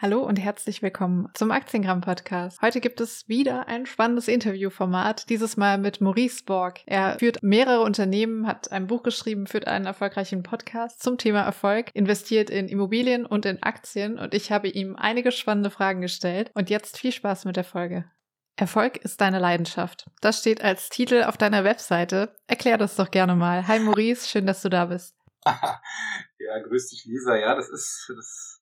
Hallo und herzlich willkommen zum Aktiengramm Podcast. Heute gibt es wieder ein spannendes Interviewformat, dieses Mal mit Maurice Borg. Er führt mehrere Unternehmen, hat ein Buch geschrieben, führt einen erfolgreichen Podcast zum Thema Erfolg, investiert in Immobilien und in Aktien und ich habe ihm einige spannende Fragen gestellt und jetzt viel Spaß mit der Folge. Erfolg ist deine Leidenschaft. Das steht als Titel auf deiner Webseite. Erklär das doch gerne mal. Hi Maurice, schön, dass du da bist. ja, grüß dich Lisa. Ja, das ist das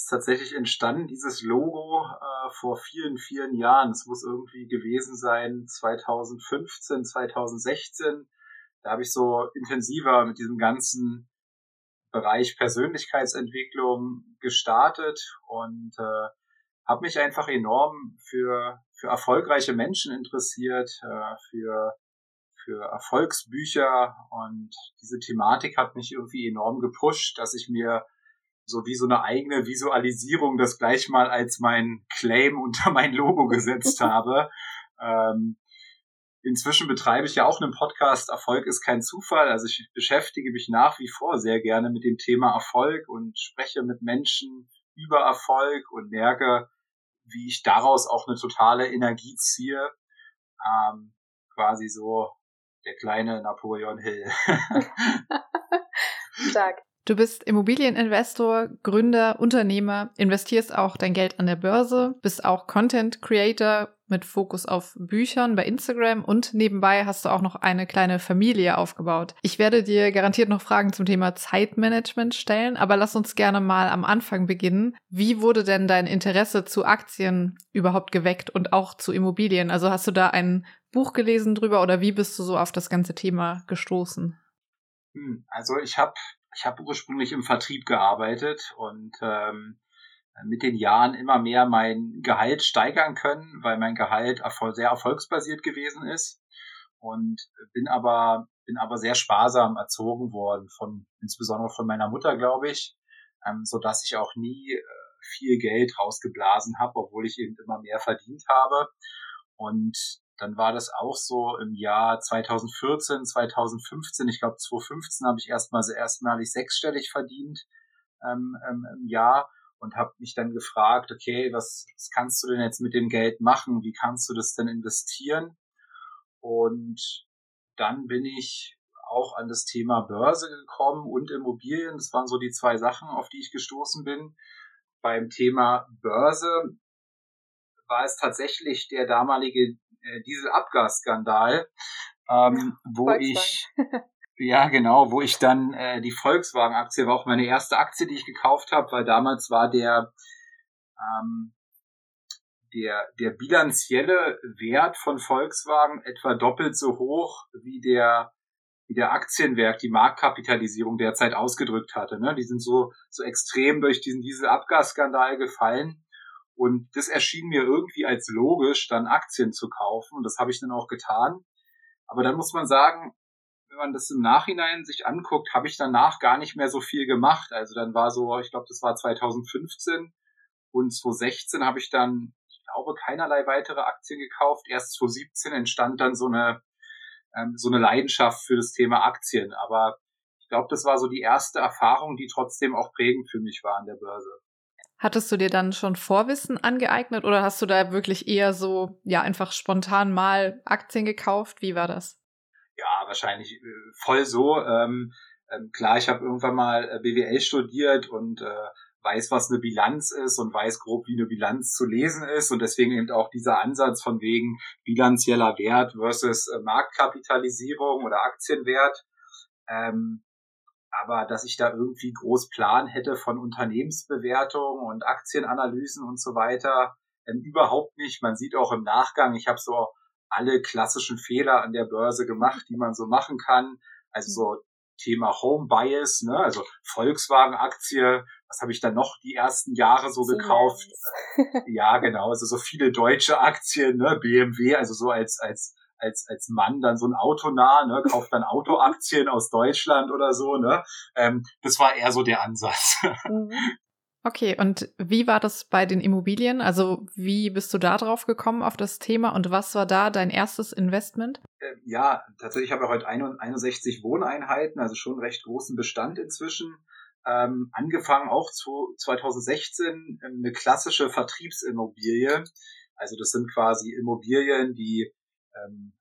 ist tatsächlich entstanden, dieses Logo, äh, vor vielen, vielen Jahren. Es muss irgendwie gewesen sein 2015, 2016. Da habe ich so intensiver mit diesem ganzen Bereich Persönlichkeitsentwicklung gestartet und äh, habe mich einfach enorm für, für erfolgreiche Menschen interessiert, äh, für, für Erfolgsbücher und diese Thematik hat mich irgendwie enorm gepusht, dass ich mir so wie so eine eigene Visualisierung das gleich mal als mein Claim unter mein Logo gesetzt habe. Ähm, inzwischen betreibe ich ja auch einen Podcast Erfolg ist kein Zufall. Also ich beschäftige mich nach wie vor sehr gerne mit dem Thema Erfolg und spreche mit Menschen über Erfolg und merke, wie ich daraus auch eine totale Energie ziehe. Ähm, quasi so der kleine Napoleon Hill. Stark. Du bist Immobilieninvestor, Gründer, Unternehmer, investierst auch dein Geld an der Börse, bist auch Content Creator mit Fokus auf Büchern bei Instagram und nebenbei hast du auch noch eine kleine Familie aufgebaut. Ich werde dir garantiert noch Fragen zum Thema Zeitmanagement stellen, aber lass uns gerne mal am Anfang beginnen. Wie wurde denn dein Interesse zu Aktien überhaupt geweckt und auch zu Immobilien? Also hast du da ein Buch gelesen drüber oder wie bist du so auf das ganze Thema gestoßen? Hm, also ich habe ich habe ursprünglich im Vertrieb gearbeitet und ähm, mit den Jahren immer mehr mein Gehalt steigern können, weil mein Gehalt sehr erfolgsbasiert gewesen ist. Und bin aber bin aber sehr sparsam erzogen worden von insbesondere von meiner Mutter, glaube ich, ähm, so dass ich auch nie äh, viel Geld rausgeblasen habe, obwohl ich eben immer mehr verdient habe. Und dann war das auch so im Jahr 2014, 2015. Ich glaube, 2015 habe ich erstmal erstmalig sechsstellig verdient ähm, ähm, im Jahr und habe mich dann gefragt, okay, was, was kannst du denn jetzt mit dem Geld machen? Wie kannst du das denn investieren? Und dann bin ich auch an das Thema Börse gekommen und Immobilien. Das waren so die zwei Sachen, auf die ich gestoßen bin. Beim Thema Börse war es tatsächlich der damalige äh, Dieselabgasskandal, ähm, wo ich ja genau, wo ich dann äh, die Volkswagen-Aktie war auch meine erste Aktie, die ich gekauft habe, weil damals war der ähm, der der bilanzielle Wert von Volkswagen etwa doppelt so hoch wie der wie der Aktienwert die Marktkapitalisierung derzeit ausgedrückt hatte. Ne? Die sind so so extrem durch diesen Dieselabgasskandal gefallen. Und das erschien mir irgendwie als logisch, dann Aktien zu kaufen. Und das habe ich dann auch getan. Aber dann muss man sagen, wenn man das im Nachhinein sich anguckt, habe ich danach gar nicht mehr so viel gemacht. Also dann war so, ich glaube, das war 2015 und 2016 habe ich dann, ich glaube, keinerlei weitere Aktien gekauft. Erst 2017 entstand dann so eine ähm, so eine Leidenschaft für das Thema Aktien. Aber ich glaube, das war so die erste Erfahrung, die trotzdem auch prägend für mich war an der Börse. Hattest du dir dann schon Vorwissen angeeignet oder hast du da wirklich eher so, ja, einfach spontan mal Aktien gekauft? Wie war das? Ja, wahrscheinlich äh, voll so. Ähm, ähm, klar, ich habe irgendwann mal äh, BWL studiert und äh, weiß, was eine Bilanz ist und weiß grob, wie eine Bilanz zu lesen ist und deswegen eben auch dieser Ansatz von wegen bilanzieller Wert versus äh, Marktkapitalisierung oder Aktienwert. Ähm, aber dass ich da irgendwie groß Plan hätte von Unternehmensbewertungen und Aktienanalysen und so weiter, ähm, überhaupt nicht. Man sieht auch im Nachgang, ich habe so alle klassischen Fehler an der Börse gemacht, die man so machen kann. Also so Thema Home Bias, ne? also Volkswagen-Aktie, was habe ich dann noch die ersten Jahre so gekauft? ja, genau, also so viele deutsche Aktien, ne? BMW, also so als als als, als Mann dann so ein Auto nah, ne, kauft dann Autoaktien aus Deutschland oder so, ne? Ähm, das war eher so der Ansatz. Mhm. Okay, und wie war das bei den Immobilien? Also wie bist du da drauf gekommen auf das Thema und was war da dein erstes Investment? Ähm, ja, tatsächlich habe ich heute 61 Wohneinheiten, also schon recht großen Bestand inzwischen. ähm, angefangen auch zu 2016 ähm, eine klassische Vertriebsimmobilie. Also das sind quasi Immobilien, die ähm,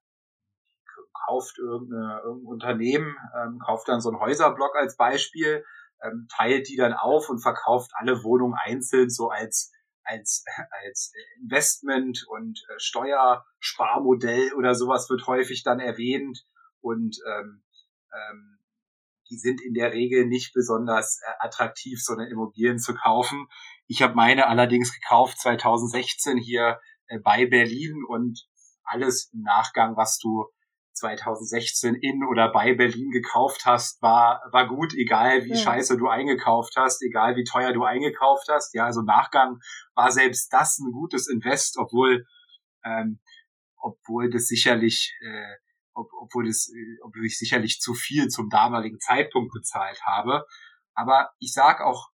kauft irgendeine, irgendein Unternehmen, ähm, kauft dann so einen Häuserblock als Beispiel, ähm, teilt die dann auf und verkauft alle Wohnungen einzeln so als als als Investment und äh, Steuersparmodell oder sowas wird häufig dann erwähnt und ähm, ähm, die sind in der Regel nicht besonders äh, attraktiv, so eine Immobilien zu kaufen. Ich habe meine allerdings gekauft 2016 hier äh, bei Berlin und alles im Nachgang, was du 2016 in oder bei Berlin gekauft hast, war, war gut, egal wie ja. scheiße du eingekauft hast, egal wie teuer du eingekauft hast. Ja, also Nachgang war selbst das ein gutes Invest, obwohl, ähm, obwohl das sicherlich, äh, ob, obwohl das, äh, obwohl ich sicherlich zu viel zum damaligen Zeitpunkt bezahlt habe. Aber ich sag auch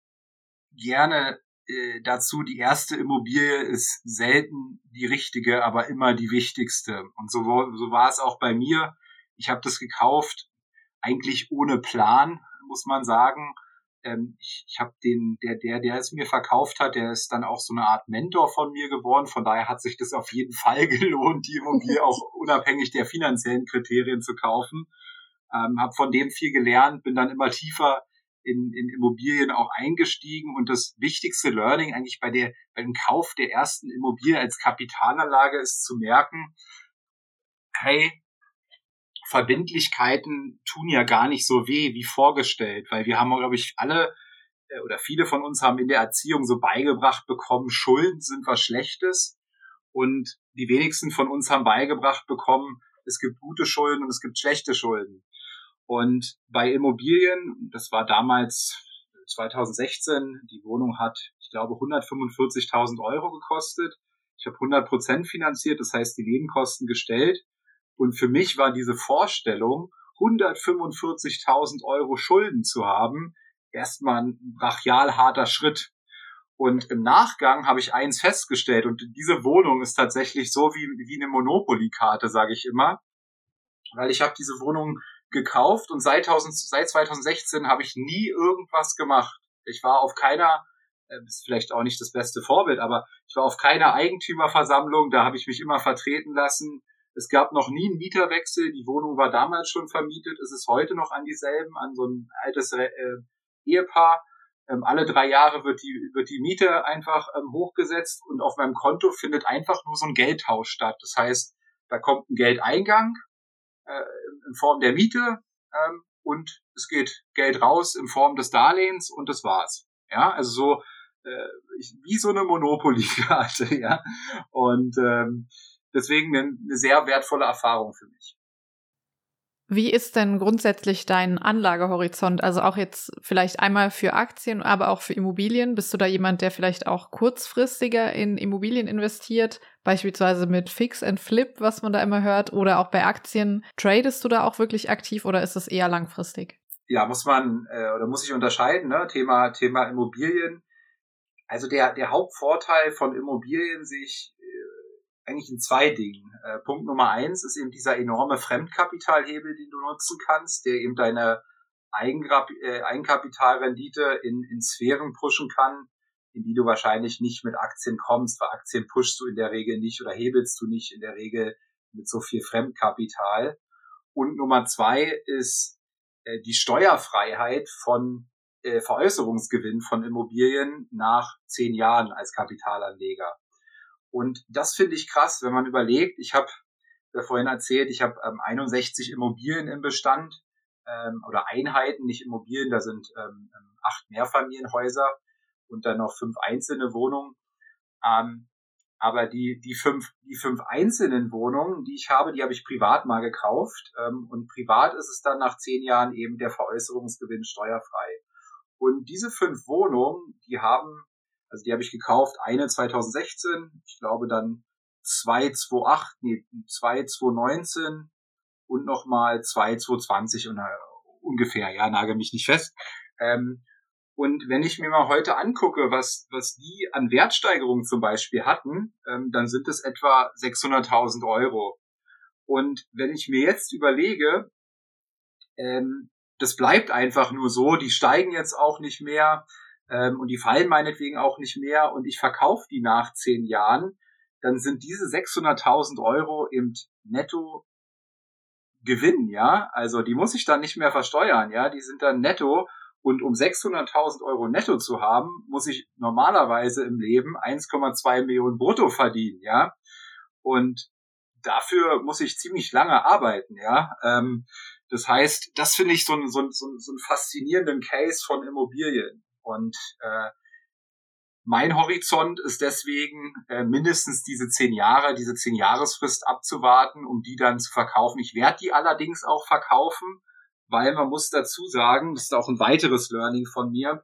gerne äh, dazu, die erste Immobilie ist selten die richtige, aber immer die wichtigste. Und so, so war es auch bei mir. Ich habe das gekauft, eigentlich ohne Plan, muss man sagen. Ähm, ich ich habe den, der, der, der es mir verkauft hat, der ist dann auch so eine Art Mentor von mir geworden. Von daher hat sich das auf jeden Fall gelohnt, die Immobilie auch unabhängig der finanziellen Kriterien zu kaufen. Ähm, habe von dem viel gelernt, bin dann immer tiefer in, in Immobilien auch eingestiegen und das wichtigste Learning eigentlich bei der beim Kauf der ersten Immobilie als Kapitalanlage ist zu merken, hey, Verbindlichkeiten tun ja gar nicht so weh wie vorgestellt, weil wir haben, glaube ich, alle äh, oder viele von uns haben in der Erziehung so beigebracht bekommen, Schulden sind was Schlechtes und die wenigsten von uns haben beigebracht bekommen, es gibt gute Schulden und es gibt schlechte Schulden. Und bei Immobilien, das war damals 2016, die Wohnung hat, ich glaube, 145.000 Euro gekostet. Ich habe 100 Prozent finanziert, das heißt die Nebenkosten gestellt. Und für mich war diese Vorstellung, 145.000 Euro Schulden zu haben, erstmal ein brachial harter Schritt. Und im Nachgang habe ich eins festgestellt und diese Wohnung ist tatsächlich so wie, wie eine Monopoly-Karte, sage ich immer. Weil ich habe diese Wohnung gekauft und seit, 1000, seit 2016 habe ich nie irgendwas gemacht. Ich war auf keiner, äh, ist vielleicht auch nicht das beste Vorbild, aber ich war auf keiner Eigentümerversammlung, da habe ich mich immer vertreten lassen. Es gab noch nie einen Mieterwechsel, die Wohnung war damals schon vermietet, es ist heute noch an dieselben, an so ein altes äh, Ehepaar. Ähm, alle drei Jahre wird die, wird die Miete einfach ähm, hochgesetzt und auf meinem Konto findet einfach nur so ein Geldtausch statt. Das heißt, da kommt ein Geldeingang äh, in Form der Miete ähm, und es geht Geld raus in Form des Darlehens und das war's. Ja, also so äh, wie so eine Monopoly-Karte, ja. Und ähm, deswegen eine, eine sehr wertvolle Erfahrung für mich. Wie ist denn grundsätzlich dein Anlagehorizont? Also auch jetzt vielleicht einmal für Aktien, aber auch für Immobilien. Bist du da jemand, der vielleicht auch kurzfristiger in Immobilien investiert? Beispielsweise mit Fix and Flip, was man da immer hört, oder auch bei Aktien. Tradest du da auch wirklich aktiv oder ist es eher langfristig? Ja, muss man äh, oder muss ich unterscheiden, ne? Thema, Thema Immobilien. Also der, der Hauptvorteil von Immobilien sehe ich eigentlich in zwei Dingen. Äh, Punkt Nummer eins ist eben dieser enorme Fremdkapitalhebel, den du nutzen kannst, der eben deine Eigengrab äh, Eigenkapitalrendite in, in Sphären pushen kann, in die du wahrscheinlich nicht mit Aktien kommst, weil Aktien pushst du in der Regel nicht oder hebelst du nicht in der Regel mit so viel Fremdkapital. Und Nummer zwei ist äh, die Steuerfreiheit von äh, Veräußerungsgewinn von Immobilien nach zehn Jahren als Kapitalanleger. Und das finde ich krass, wenn man überlegt, ich habe ja vorhin erzählt, ich habe ähm, 61 Immobilien im Bestand ähm, oder Einheiten, nicht Immobilien, da sind ähm, ähm, acht Mehrfamilienhäuser und dann noch fünf einzelne Wohnungen. Ähm, aber die, die, fünf, die fünf einzelnen Wohnungen, die ich habe, die habe ich privat mal gekauft. Ähm, und privat ist es dann nach zehn Jahren eben der Veräußerungsgewinn steuerfrei. Und diese fünf Wohnungen, die haben also die habe ich gekauft, eine 2016, ich glaube dann zwei 2008, nee, zwei 2019 und nochmal zwei 2020 und, äh, ungefähr, ja, nagel mich nicht fest. Ähm, und wenn ich mir mal heute angucke, was, was die an Wertsteigerungen zum Beispiel hatten, ähm, dann sind es etwa 600.000 Euro. Und wenn ich mir jetzt überlege, ähm, das bleibt einfach nur so. Die steigen jetzt auch nicht mehr ähm, und die fallen meinetwegen auch nicht mehr und ich verkaufe die nach zehn Jahren, dann sind diese 600.000 Euro im netto Gewinn, ja. Also die muss ich dann nicht mehr versteuern, ja. Die sind dann netto und um 600.000 Euro netto zu haben, muss ich normalerweise im Leben 1,2 Millionen brutto verdienen, ja. Und dafür muss ich ziemlich lange arbeiten, ja. Ähm, das heißt, das finde ich so, ein, so, ein, so, einen faszinierenden Case von Immobilien. Und äh, mein Horizont ist deswegen äh, mindestens diese zehn Jahre, diese zehn Jahresfrist abzuwarten, um die dann zu verkaufen. Ich werde die allerdings auch verkaufen, weil man muss dazu sagen, das ist auch ein weiteres Learning von mir.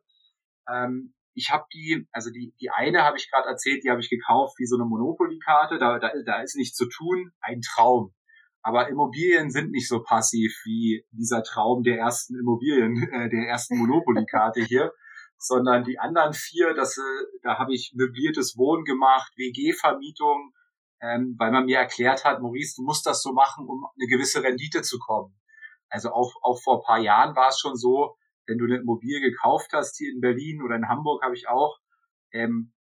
Ähm, ich habe die, also die, die eine habe ich gerade erzählt, die habe ich gekauft wie so eine Monopoly-Karte, da, da, da ist nichts zu tun, ein Traum. Aber Immobilien sind nicht so passiv wie dieser Traum der ersten Immobilien, äh, der ersten Monopoly-Karte hier, sondern die anderen vier, das, äh, da habe ich möbliertes Wohnen gemacht, WG-Vermietung, ähm, weil man mir erklärt hat, Maurice, du musst das so machen, um eine gewisse Rendite zu kommen. Also auch, auch vor ein paar Jahren war es schon so, wenn du eine Immobilie gekauft hast, hier in Berlin oder in Hamburg habe ich auch, ähm,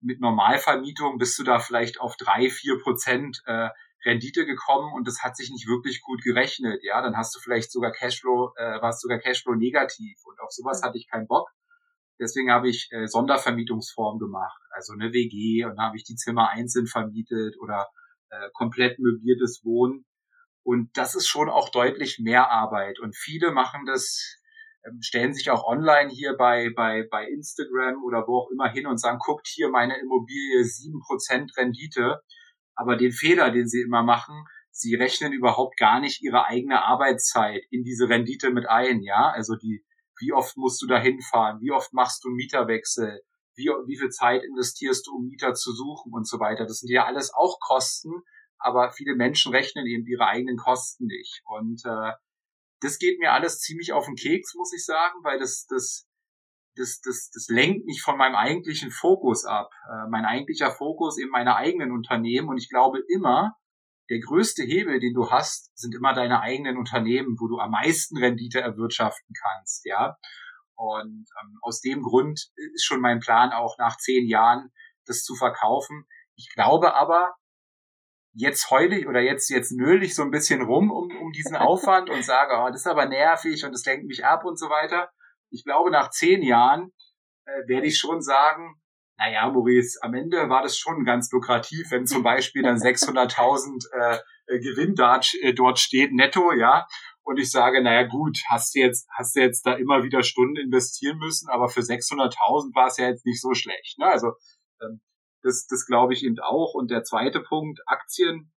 mit Normalvermietung bist du da vielleicht auf drei, vier Prozent äh, Rendite gekommen und das hat sich nicht wirklich gut gerechnet. Ja, dann hast du vielleicht sogar Cashflow, äh, warst sogar Cashflow negativ und auf sowas hatte ich keinen Bock. Deswegen habe ich äh, Sondervermietungsform gemacht, also eine WG und dann habe ich die Zimmer einzeln vermietet oder äh, komplett möbliertes Wohnen. Und das ist schon auch deutlich mehr Arbeit. Und viele machen das, ähm, stellen sich auch online hier bei, bei, bei Instagram oder wo auch immer hin und sagen, guckt hier meine Immobilie, sieben Prozent Rendite. Aber den Fehler, den sie immer machen, sie rechnen überhaupt gar nicht ihre eigene Arbeitszeit in diese Rendite mit ein, ja. Also die, wie oft musst du da hinfahren? Wie oft machst du einen Mieterwechsel? Wie, wie viel Zeit investierst du, um Mieter zu suchen und so weiter? Das sind ja alles auch Kosten, aber viele Menschen rechnen eben ihre eigenen Kosten nicht. Und äh, das geht mir alles ziemlich auf den Keks, muss ich sagen, weil das, das, das, das, das lenkt mich von meinem eigentlichen Fokus ab. Äh, mein eigentlicher Fokus eben meine eigenen Unternehmen. Und ich glaube immer, der größte Hebel, den du hast, sind immer deine eigenen Unternehmen, wo du am meisten Rendite erwirtschaften kannst, ja. Und ähm, aus dem Grund ist schon mein Plan auch nach zehn Jahren, das zu verkaufen. Ich glaube aber, jetzt heule oder jetzt, jetzt nöl ich so ein bisschen rum um, um diesen Aufwand und sage, oh, das ist aber nervig und das lenkt mich ab und so weiter. Ich glaube, nach zehn Jahren äh, werde ich schon sagen, naja, Maurice, am Ende war das schon ganz lukrativ, wenn zum Beispiel dann 600.000 äh, äh, Gewinn dort, äh, dort steht, netto, ja. Und ich sage, naja gut, hast du jetzt, hast du jetzt da immer wieder Stunden investieren müssen, aber für 600.000 war es ja jetzt nicht so schlecht. Ne? Also ähm, das, das glaube ich eben auch. Und der zweite Punkt, Aktien.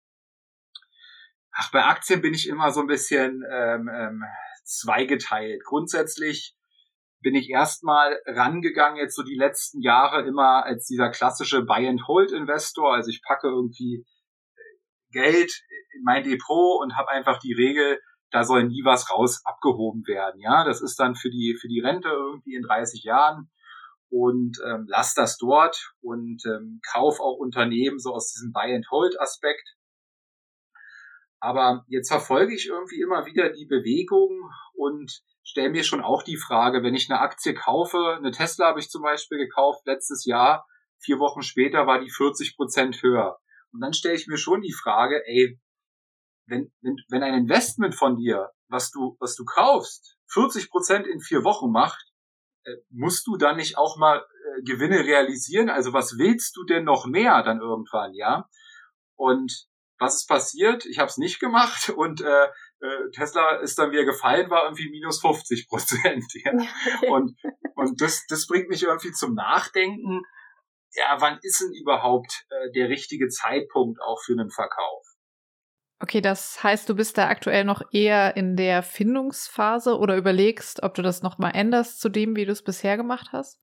Ach, bei Aktien bin ich immer so ein bisschen ähm, ähm, zweigeteilt. Grundsätzlich bin ich erstmal rangegangen, jetzt so die letzten Jahre immer als dieser klassische Buy-and-Hold-Investor. Also ich packe irgendwie äh, Geld in mein Depot und habe einfach die Regel, da soll nie was raus abgehoben werden. Ja, das ist dann für die für die Rente irgendwie in 30 Jahren und ähm, lass das dort und ähm, kauf auch Unternehmen so aus diesem Buy-and-Hold-Aspekt. Aber jetzt verfolge ich irgendwie immer wieder die Bewegung und stelle mir schon auch die Frage, wenn ich eine Aktie kaufe, eine Tesla habe ich zum Beispiel gekauft letztes Jahr, vier Wochen später war die 40 Prozent höher. Und dann stelle ich mir schon die Frage, ey, wenn, wenn, wenn ein Investment von dir, was du, was du kaufst, 40 Prozent in vier Wochen macht, äh, musst du dann nicht auch mal äh, Gewinne realisieren? Also was willst du denn noch mehr dann irgendwann, ja? Und was ist passiert? Ich habe es nicht gemacht und äh, Tesla ist dann wieder gefallen, war irgendwie minus 50 Prozent. Ja. Und, und das, das bringt mich irgendwie zum Nachdenken. Ja, wann ist denn überhaupt äh, der richtige Zeitpunkt auch für einen Verkauf? Okay, das heißt, du bist da aktuell noch eher in der Findungsphase oder überlegst, ob du das nochmal änderst zu dem, wie du es bisher gemacht hast?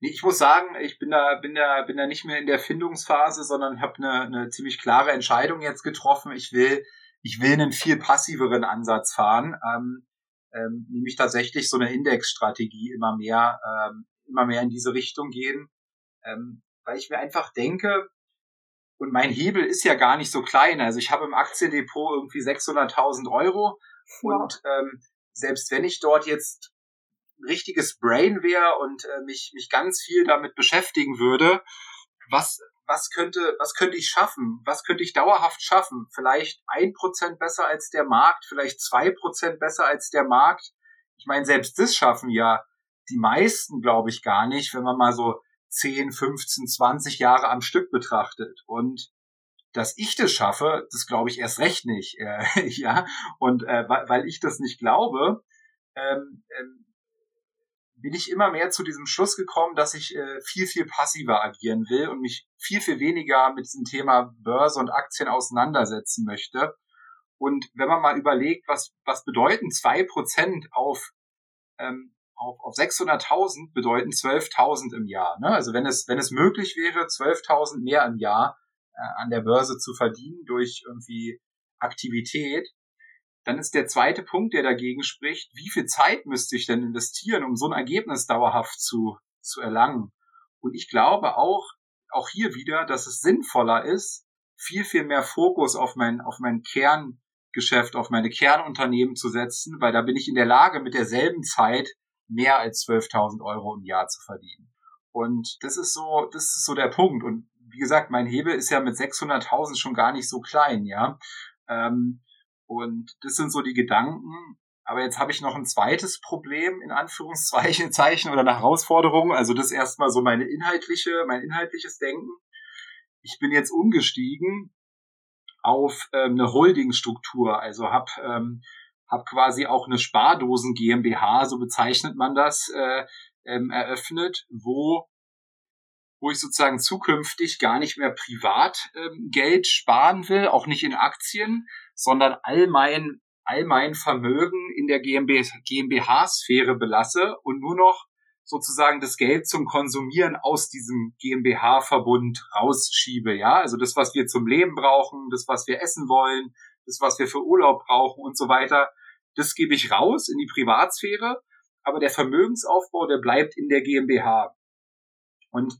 Nee, ich muss sagen, ich bin da, bin da, bin da nicht mehr in der Findungsphase, sondern habe eine, eine ziemlich klare Entscheidung jetzt getroffen. Ich will, ich will einen viel passiveren Ansatz fahren, ähm, ähm, nämlich tatsächlich so eine Indexstrategie immer mehr, ähm, immer mehr in diese Richtung gehen, ähm, weil ich mir einfach denke, und mein Hebel ist ja gar nicht so klein. Also ich habe im Aktiendepot irgendwie 600.000 Euro wow. und ähm, selbst wenn ich dort jetzt ein richtiges Brain wäre und äh, mich, mich ganz viel damit beschäftigen würde, was, was könnte, was könnte ich schaffen? Was könnte ich dauerhaft schaffen? Vielleicht ein Prozent besser als der Markt, vielleicht zwei Prozent besser als der Markt. Ich meine, selbst das schaffen ja die meisten, glaube ich, gar nicht, wenn man mal so 10, 15, 20 Jahre am Stück betrachtet. Und dass ich das schaffe, das glaube ich erst recht nicht. Äh, ja, und äh, weil ich das nicht glaube, ähm, ähm, bin ich immer mehr zu diesem Schluss gekommen, dass ich äh, viel, viel passiver agieren will und mich viel, viel weniger mit diesem Thema Börse und Aktien auseinandersetzen möchte. Und wenn man mal überlegt, was, was bedeuten zwei Prozent auf, ähm, auf, auf 600.000 bedeuten 12.000 im Jahr. Ne? Also wenn es, wenn es möglich wäre, 12.000 mehr im Jahr äh, an der Börse zu verdienen durch irgendwie Aktivität, dann ist der zweite Punkt, der dagegen spricht, wie viel Zeit müsste ich denn investieren, um so ein Ergebnis dauerhaft zu, zu erlangen? Und ich glaube auch, auch hier wieder, dass es sinnvoller ist, viel, viel mehr Fokus auf mein, auf mein Kerngeschäft, auf meine Kernunternehmen zu setzen, weil da bin ich in der Lage, mit derselben Zeit mehr als 12.000 Euro im Jahr zu verdienen. Und das ist so, das ist so der Punkt. Und wie gesagt, mein Hebel ist ja mit 600.000 schon gar nicht so klein, ja. Ähm, und das sind so die Gedanken. Aber jetzt habe ich noch ein zweites Problem, in Anführungszeichen, Zeichen oder eine Herausforderung. Also das erstmal so meine inhaltliche, mein inhaltliches Denken. Ich bin jetzt umgestiegen auf ähm, eine Holdingstruktur. Also habe ähm, hab quasi auch eine Spardosen GmbH, so bezeichnet man das, äh, ähm, eröffnet, wo wo ich sozusagen zukünftig gar nicht mehr privat ähm, Geld sparen will, auch nicht in Aktien, sondern all mein, all mein Vermögen in der GmbH-Sphäre belasse und nur noch sozusagen das Geld zum Konsumieren aus diesem GmbH-Verbund rausschiebe, ja, also das, was wir zum Leben brauchen, das, was wir essen wollen, das, was wir für Urlaub brauchen und so weiter, das gebe ich raus in die Privatsphäre, aber der Vermögensaufbau, der bleibt in der GmbH. Und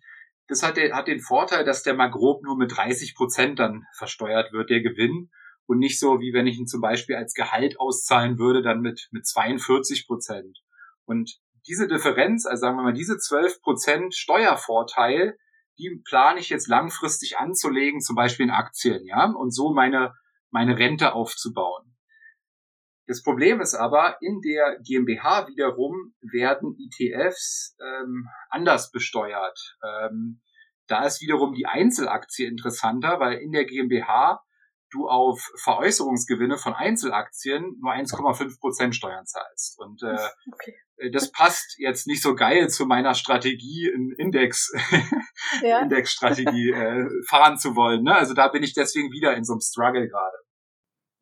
das hat, den, hat den Vorteil, dass der mal grob nur mit 30 Prozent dann versteuert wird, der Gewinn und nicht so, wie wenn ich ihn zum Beispiel als Gehalt auszahlen würde, dann mit, mit 42 Prozent. Und diese Differenz, also sagen wir mal, diese 12 Prozent Steuervorteil, die plane ich jetzt langfristig anzulegen, zum Beispiel in Aktien, ja, und so meine, meine Rente aufzubauen. Das Problem ist aber, in der GmbH wiederum werden ETFs ähm, anders besteuert. Ähm, da ist wiederum die Einzelaktie interessanter, weil in der GmbH du auf Veräußerungsgewinne von Einzelaktien nur 1,5 Prozent Steuern zahlst. Und äh, okay. Äh, das passt jetzt nicht so geil zu meiner Strategie, in Index, ja. Indexstrategie äh, fahren zu wollen. Ne? Also da bin ich deswegen wieder in so einem Struggle gerade.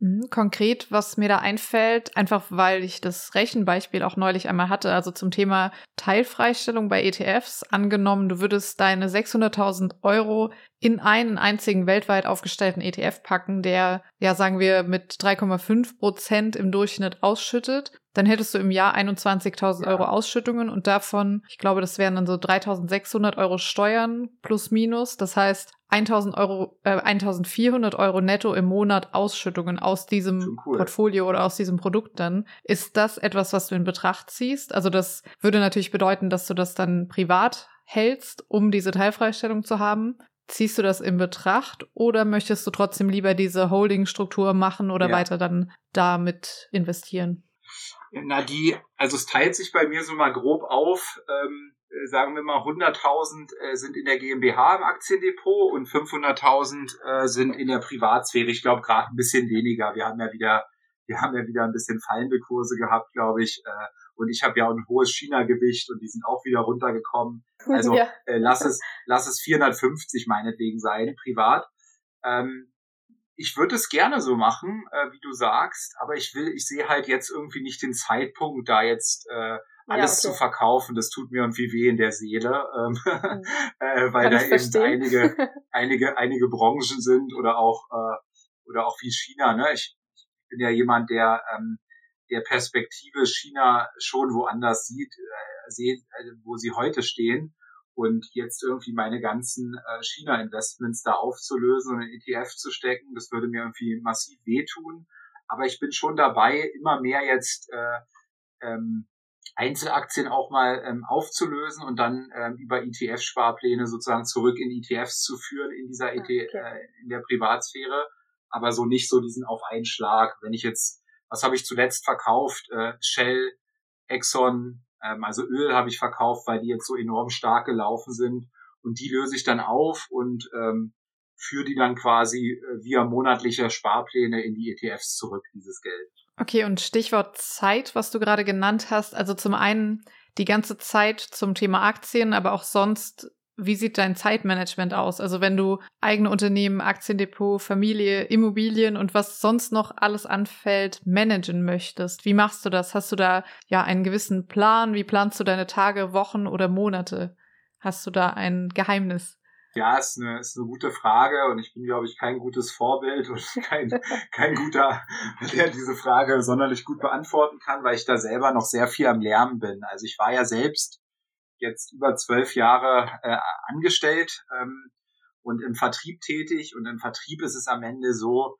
Mhm, konkret, was mir da einfällt, einfach weil ich das Rechenbeispiel auch neulich einmal hatte, also zum Thema Teilfreistellung bei ETFs, angenommen, du würdest deine 600.000 Euro in einen einzigen weltweit aufgestellten ETF packen, der, ja, sagen wir, mit 3,5 Prozent im Durchschnitt ausschüttet, dann hättest du im Jahr 21.000 ja. Euro Ausschüttungen und davon, ich glaube, das wären dann so 3.600 Euro Steuern plus minus. Das heißt, 1.000 Euro, äh, 1.400 Euro netto im Monat Ausschüttungen aus diesem cool. Portfolio oder aus diesem Produkt dann. Ist das etwas, was du in Betracht ziehst? Also das würde natürlich bedeuten, dass du das dann privat hältst, um diese Teilfreistellung zu haben. Ziehst du das in Betracht oder möchtest du trotzdem lieber diese Holding-Struktur machen oder ja. weiter dann damit investieren? Na, die, also es teilt sich bei mir so mal grob auf. Ähm, äh, sagen wir mal 100.000 äh, sind in der GmbH im Aktiendepot und 500.000 äh, sind in der Privatsphäre. Ich glaube gerade ein bisschen weniger. Wir haben ja wieder, wir haben ja wieder ein bisschen fallende Kurse gehabt, glaube ich. Äh, und ich habe ja auch ein hohes China-Gewicht und die sind auch wieder runtergekommen. Also ja. äh, lass es, lass es 450 meinetwegen sein, privat. Ähm, ich würde es gerne so machen, äh, wie du sagst, aber ich will, ich sehe halt jetzt irgendwie nicht den Zeitpunkt, da jetzt äh, alles ja, okay. zu verkaufen. Das tut mir irgendwie weh in der Seele, ähm, mhm. äh, weil Kann da eben einige, einige, einige Branchen sind oder auch äh, oder auch wie China. Ne? Ich, ich bin ja jemand, der ähm, der Perspektive China schon woanders sieht, äh, sieht, äh, wo sie heute stehen. Und jetzt irgendwie meine ganzen äh, China-Investments da aufzulösen und in ETF zu stecken, das würde mir irgendwie massiv wehtun. Aber ich bin schon dabei, immer mehr jetzt äh, ähm, Einzelaktien auch mal ähm, aufzulösen und dann ähm, über ETF-Sparpläne sozusagen zurück in ETFs zu führen in dieser ET, okay. äh, in der Privatsphäre, aber so nicht so diesen auf einen Schlag. Wenn ich jetzt, was habe ich zuletzt verkauft? Äh, Shell, Exxon, ähm, also Öl habe ich verkauft, weil die jetzt so enorm stark gelaufen sind und die löse ich dann auf und ähm, führe die dann quasi äh, via monatlicher Sparpläne in die ETFs zurück, dieses Geld. Okay, und Stichwort Zeit, was du gerade genannt hast. Also zum einen die ganze Zeit zum Thema Aktien, aber auch sonst, wie sieht dein Zeitmanagement aus? Also wenn du eigene Unternehmen, Aktiendepot, Familie, Immobilien und was sonst noch alles anfällt, managen möchtest, wie machst du das? Hast du da ja einen gewissen Plan? Wie planst du deine Tage, Wochen oder Monate? Hast du da ein Geheimnis? Ja, ist eine, ist eine gute Frage und ich bin, glaube ich, kein gutes Vorbild und kein, kein guter, der diese Frage sonderlich gut beantworten kann, weil ich da selber noch sehr viel am Lernen bin. Also ich war ja selbst jetzt über zwölf Jahre äh, angestellt ähm, und im Vertrieb tätig und im Vertrieb ist es am Ende so,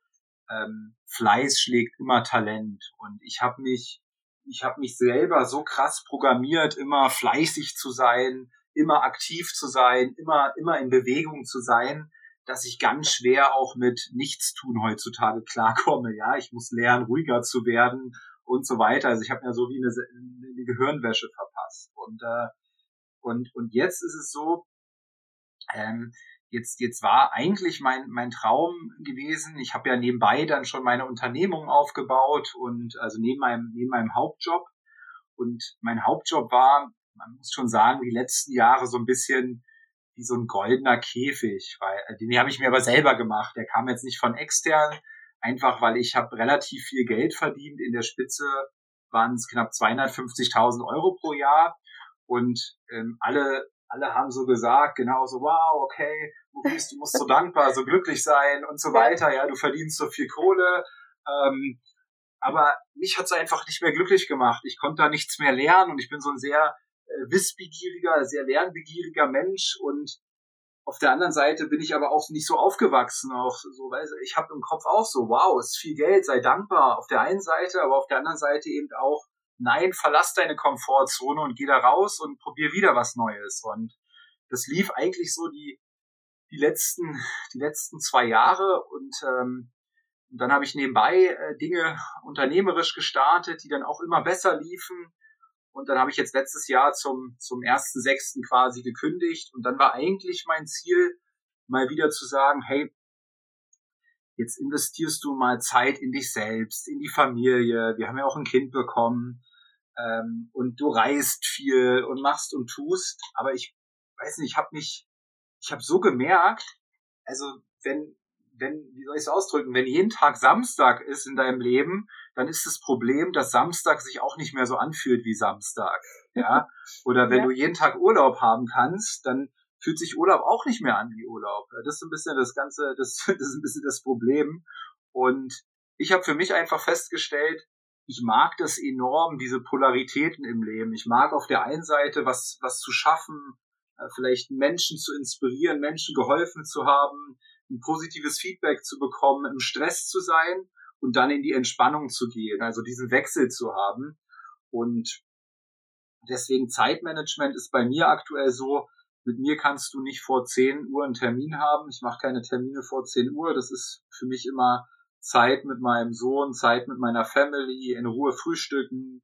ähm, Fleiß schlägt immer Talent und ich habe mich ich habe mich selber so krass programmiert, immer fleißig zu sein, immer aktiv zu sein, immer, immer in Bewegung zu sein, dass ich ganz schwer auch mit Nichtstun heutzutage klarkomme. Ja, ich muss lernen, ruhiger zu werden und so weiter. Also ich habe mir so wie eine, eine Gehirnwäsche verpasst. Und, äh, und, und jetzt ist es so, ähm, jetzt, jetzt war eigentlich mein, mein Traum gewesen. Ich habe ja nebenbei dann schon meine Unternehmung aufgebaut und also neben meinem, neben meinem Hauptjob. Und mein Hauptjob war, man muss schon sagen, die letzten Jahre so ein bisschen wie so ein goldener Käfig, weil äh, den habe ich mir aber selber gemacht. Der kam jetzt nicht von extern, einfach weil ich habe relativ viel Geld verdient. In der Spitze waren es knapp 250.000 Euro pro Jahr und ähm, alle alle haben so gesagt, genau so, wow, okay, Maurice, du musst so dankbar, so glücklich sein und so weiter. Ja, du verdienst so viel Kohle. Ähm, aber mich hat's einfach nicht mehr glücklich gemacht. Ich konnte da nichts mehr lernen und ich bin so ein sehr äh, wissbegieriger, sehr lernbegieriger Mensch und auf der anderen Seite bin ich aber auch nicht so aufgewachsen, auch so, weil ich habe im Kopf auch so, wow, ist viel Geld, sei dankbar auf der einen Seite, aber auf der anderen Seite eben auch, nein, verlass deine Komfortzone und geh da raus und probier wieder was Neues. Und das lief eigentlich so die die letzten die letzten zwei Jahre und ähm, und dann habe ich nebenbei äh, Dinge unternehmerisch gestartet, die dann auch immer besser liefen. Und dann habe ich jetzt letztes Jahr zum, zum ersten sechsten quasi gekündigt. Und dann war eigentlich mein Ziel, mal wieder zu sagen, hey, jetzt investierst du mal Zeit in dich selbst, in die Familie. Wir haben ja auch ein Kind bekommen. Ähm, und du reist viel und machst und tust. Aber ich weiß nicht, ich habe mich, ich habe so gemerkt, also wenn, wenn, wie soll ich es ausdrücken, wenn jeden Tag Samstag ist in deinem Leben, dann ist das Problem, dass Samstag sich auch nicht mehr so anfühlt wie Samstag. Ja. Oder wenn ja. du jeden Tag Urlaub haben kannst, dann fühlt sich Urlaub auch nicht mehr an wie Urlaub. Das ist ein bisschen das Ganze, das, das ist ein bisschen das Problem. Und ich habe für mich einfach festgestellt, ich mag das enorm, diese Polaritäten im Leben. Ich mag auf der einen Seite was, was zu schaffen, äh, vielleicht Menschen zu inspirieren, Menschen geholfen zu haben, ein positives Feedback zu bekommen, im Stress zu sein und dann in die Entspannung zu gehen, also diesen Wechsel zu haben. Und deswegen Zeitmanagement ist bei mir aktuell so, mit mir kannst du nicht vor 10 Uhr einen Termin haben. Ich mache keine Termine vor 10 Uhr. Das ist für mich immer Zeit mit meinem Sohn, Zeit mit meiner Family, in Ruhe frühstücken.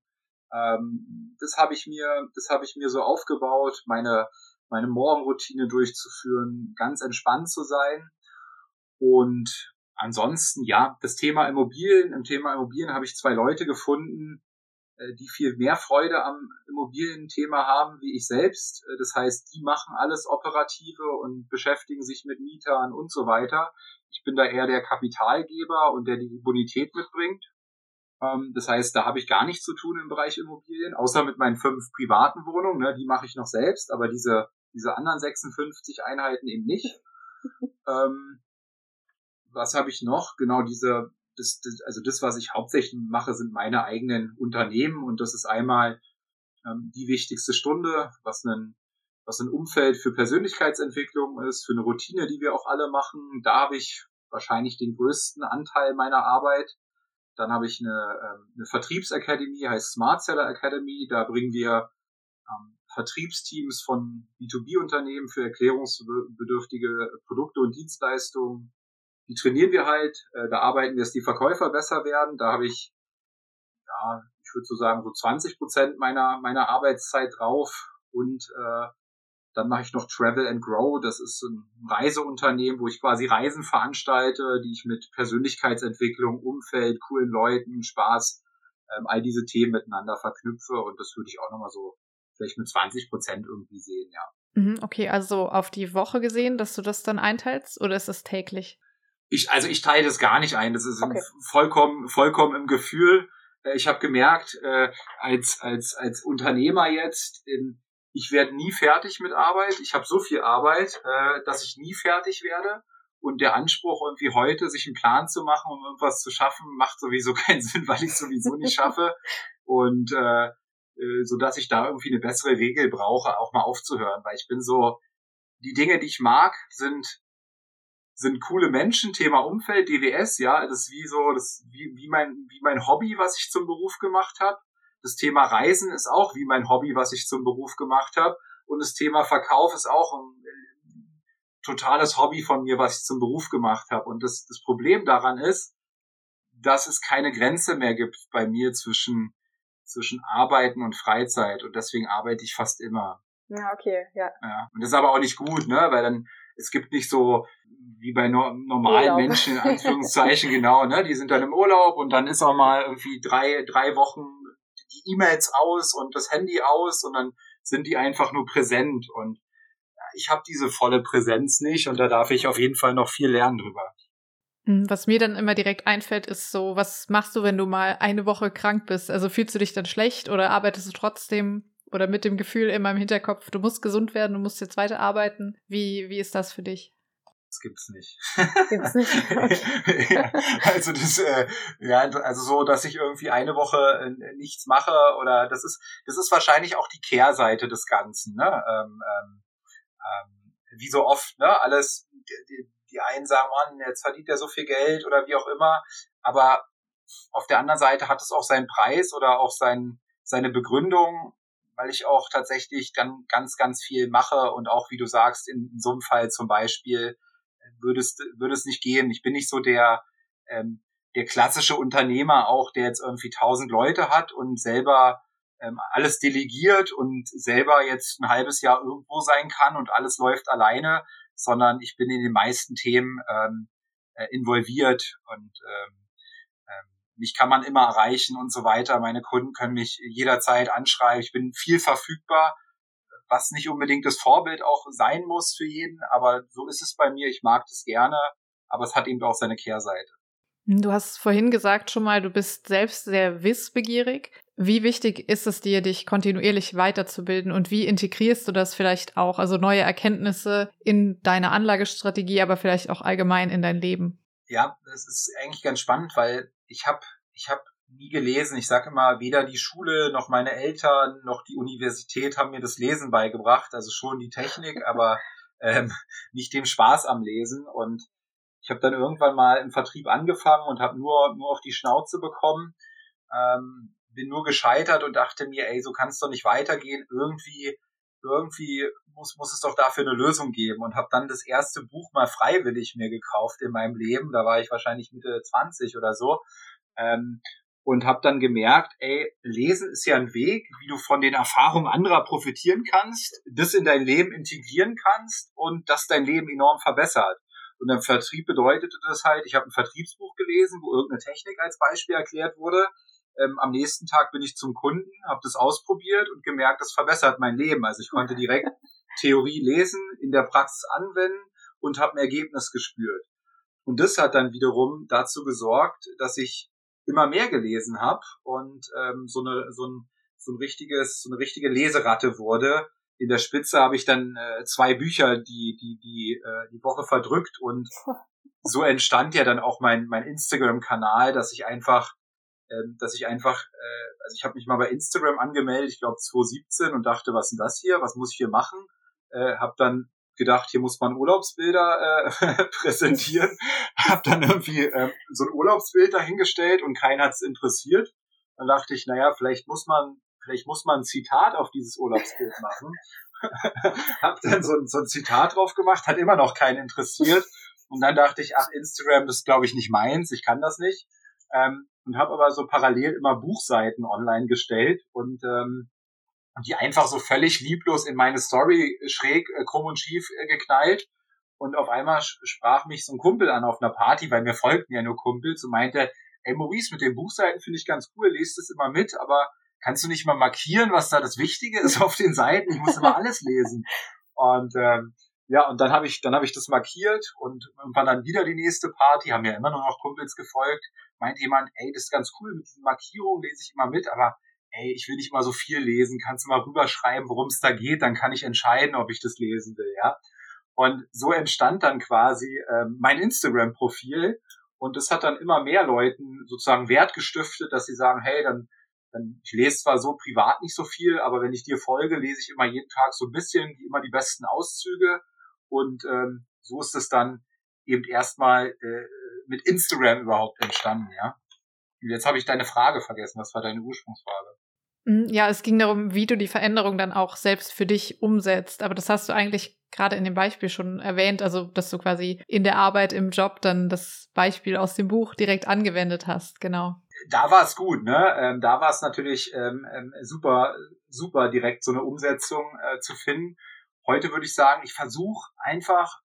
Ähm, das habe ich mir, das habe ich mir so aufgebaut, meine meine Morgenroutine durchzuführen, ganz entspannt zu sein. Und ansonsten, ja, das Thema Immobilien, im Thema Immobilien habe ich zwei Leute gefunden, die viel mehr Freude am Immobilienthema haben wie ich selbst. Äh, das heißt, die machen alles Operative und beschäftigen sich mit Mietern und so weiter. Ich bin da eher der Kapitalgeber und der die Bonität mitbringt. Ähm, das heißt, da habe ich gar nichts zu tun im Bereich Immobilien, außer mit meinen fünf privaten Wohnungen. Ne, die mache ich noch selbst, aber diese, diese anderen 56 Einheiten eben nicht. ähm, was habe ich noch? Genau diese, das, das, also das, was ich hauptsächlich mache, sind meine eigenen Unternehmen und das ist einmal ähm, die wichtigste Stunde, was ein, was ein Umfeld für Persönlichkeitsentwicklung ist, für eine Routine, die wir auch alle machen. Da habe ich wahrscheinlich den größten Anteil meiner Arbeit. Dann habe ich eine, ähm, eine Vertriebsakademie, heißt Smart Seller Academy. Da bringen wir ähm, Vertriebsteams von B2B-Unternehmen für erklärungsbedürftige Produkte und Dienstleistungen. Die trainieren wir halt. Äh, da arbeiten wir, dass die Verkäufer besser werden. Da habe ich, ja, ich würde so sagen, so 20 Prozent meiner, meiner Arbeitszeit drauf. Und äh, dann mache ich noch Travel and Grow. Das ist ein Reiseunternehmen, wo ich quasi Reisen veranstalte, die ich mit Persönlichkeitsentwicklung, Umfeld, coolen Leuten, Spaß, ähm, all diese Themen miteinander verknüpfe. Und das würde ich auch nochmal so vielleicht mit 20 Prozent irgendwie sehen, ja. Mhm, okay, also auf die Woche gesehen, dass du das dann einteilst oder ist es täglich? Ich, also ich teile das gar nicht ein. Das ist okay. vollkommen, vollkommen im Gefühl. Äh, ich habe gemerkt, äh, als, als, als Unternehmer jetzt, in, ich werde nie fertig mit Arbeit. Ich habe so viel Arbeit, äh, dass ich nie fertig werde. Und der Anspruch, irgendwie heute sich einen Plan zu machen, um irgendwas zu schaffen, macht sowieso keinen Sinn, weil ich sowieso nicht schaffe. Und äh, äh, so dass ich da irgendwie eine bessere Regel brauche, auch mal aufzuhören, weil ich bin so, die Dinge, die ich mag, sind sind coole Menschen, Thema Umfeld, DWS, ja, das ist wie so, das wie, wie mein wie mein Hobby, was ich zum Beruf gemacht habe. Das Thema Reisen ist auch wie mein Hobby, was ich zum Beruf gemacht habe. Und das Thema Verkauf ist auch ein äh, totales Hobby von mir, was ich zum Beruf gemacht habe. Und das, das Problem daran ist, dass es keine Grenze mehr gibt bei mir zwischen, zwischen Arbeiten und Freizeit. Und deswegen arbeite ich fast immer. Ja, okay, ja. ja. Und das ist aber auch nicht gut, ne? Weil dann, es gibt nicht so, wie bei no normalen Urlaub. Menschen, in Anführungszeichen, genau, ne? Die sind dann im Urlaub und dann ist auch mal irgendwie drei, drei Wochen die E-Mails aus und das Handy aus und dann sind die einfach nur präsent und ich habe diese volle Präsenz nicht und da darf ich auf jeden Fall noch viel lernen drüber. Hm, was mir dann immer direkt einfällt, ist so, was machst du, wenn du mal eine Woche krank bist? Also fühlst du dich dann schlecht oder arbeitest du trotzdem oder mit dem Gefühl in meinem Hinterkopf, du musst gesund werden, du musst jetzt weiter arbeiten? Wie, wie ist das für dich? Das gibt's nicht. Gibt's nicht? Okay. ja, also das, äh, ja, also so, dass ich irgendwie eine Woche äh, nichts mache oder das ist, das ist wahrscheinlich auch die Kehrseite des Ganzen, ne? Ähm, ähm, ähm, wie so oft, ne? Alles, die, die einen sagen, Mann, jetzt verdient er so viel Geld oder wie auch immer, aber auf der anderen Seite hat es auch seinen Preis oder auch sein, seine Begründung, weil ich auch tatsächlich dann ganz, ganz viel mache und auch, wie du sagst, in, in so einem Fall zum Beispiel würde es, würde es nicht gehen. Ich bin nicht so der, ähm, der klassische Unternehmer auch, der jetzt irgendwie tausend Leute hat und selber ähm, alles delegiert und selber jetzt ein halbes Jahr irgendwo sein kann und alles läuft alleine, sondern ich bin in den meisten Themen ähm, äh, involviert und ähm, mich kann man immer erreichen und so weiter. Meine Kunden können mich jederzeit anschreiben. Ich bin viel verfügbar was nicht unbedingt das Vorbild auch sein muss für jeden, aber so ist es bei mir. Ich mag das gerne, aber es hat eben auch seine Kehrseite. Du hast vorhin gesagt schon mal, du bist selbst sehr wissbegierig. Wie wichtig ist es dir, dich kontinuierlich weiterzubilden und wie integrierst du das vielleicht auch, also neue Erkenntnisse in deine Anlagestrategie, aber vielleicht auch allgemein in dein Leben? Ja, das ist eigentlich ganz spannend, weil ich habe ich hab nie gelesen. Ich sage immer, weder die Schule noch meine Eltern noch die Universität haben mir das Lesen beigebracht. Also schon die Technik, aber ähm, nicht den Spaß am Lesen. Und ich habe dann irgendwann mal im Vertrieb angefangen und habe nur nur auf die Schnauze bekommen. Ähm, bin nur gescheitert und dachte mir, ey, so kann es doch nicht weitergehen. Irgendwie irgendwie muss, muss es doch dafür eine Lösung geben und habe dann das erste Buch mal freiwillig mir gekauft in meinem Leben. Da war ich wahrscheinlich Mitte 20 oder so. Ähm, und habe dann gemerkt, ey, lesen ist ja ein Weg, wie du von den Erfahrungen anderer profitieren kannst, das in dein Leben integrieren kannst und das dein Leben enorm verbessert. Und im Vertrieb bedeutete das halt, ich habe ein Vertriebsbuch gelesen, wo irgendeine Technik als Beispiel erklärt wurde. Ähm, am nächsten Tag bin ich zum Kunden, habe das ausprobiert und gemerkt, das verbessert mein Leben. Also ich konnte direkt Theorie lesen, in der Praxis anwenden und habe ein Ergebnis gespürt. Und das hat dann wiederum dazu gesorgt, dass ich immer mehr gelesen habe und ähm, so eine so ein so ein richtiges so eine richtige Leseratte wurde. In der Spitze habe ich dann äh, zwei Bücher die die die äh, die Woche verdrückt und so entstand ja dann auch mein mein Instagram Kanal, dass ich einfach ähm, dass ich einfach äh, also ich habe mich mal bei Instagram angemeldet, ich glaube 2017 und dachte, was ist denn das hier? Was muss ich hier machen? Äh, habe dann gedacht, hier muss man Urlaubsbilder äh, präsentieren. Hab dann irgendwie äh, so ein Urlaubsbild dahingestellt und keinen hat's interessiert. Dann dachte ich, naja, vielleicht muss man, vielleicht muss man ein Zitat auf dieses Urlaubsbild machen. hab dann so, so ein Zitat drauf gemacht, hat immer noch keinen interessiert. Und dann dachte ich, ach, Instagram ist, glaube ich, nicht meins, ich kann das nicht. Ähm, und habe aber so parallel immer Buchseiten online gestellt und ähm, die einfach so völlig lieblos in meine Story schräg, äh, krumm und schief äh, geknallt. Und auf einmal sprach mich so ein Kumpel an auf einer Party, weil mir folgten ja nur Kumpels und meinte, ey Maurice, mit den Buchseiten finde ich ganz cool, lest es immer mit, aber kannst du nicht mal markieren, was da das Wichtige ist auf den Seiten? Ich muss immer alles lesen. Und ähm, ja, und dann habe ich, dann habe ich das markiert und irgendwann dann wieder die nächste Party, haben ja immer nur noch Kumpels gefolgt, meint jemand, ey, das ist ganz cool, mit diesen Markierungen lese ich immer mit, aber ey, ich will nicht mal so viel lesen, kannst du mal rüberschreiben, worum es da geht, dann kann ich entscheiden, ob ich das lesen will, ja. Und so entstand dann quasi ähm, mein Instagram-Profil. Und es hat dann immer mehr Leuten sozusagen Wert gestiftet, dass sie sagen, hey, dann, dann ich lese zwar so privat nicht so viel, aber wenn ich dir folge, lese ich immer jeden Tag so ein bisschen, immer die besten Auszüge und ähm, so ist es dann eben erstmal äh, mit Instagram überhaupt entstanden, ja. Und jetzt habe ich deine Frage vergessen. Was war deine Ursprungsfrage? Mhm, ja, es ging darum, wie du die Veränderung dann auch selbst für dich umsetzt. Aber das hast du eigentlich gerade in dem Beispiel schon erwähnt, also dass du quasi in der Arbeit, im Job dann das Beispiel aus dem Buch direkt angewendet hast, genau. Da war es gut, ne? Ähm, da war es natürlich ähm, ähm, super, super direkt so eine Umsetzung äh, zu finden. Heute würde ich sagen, ich versuche einfach,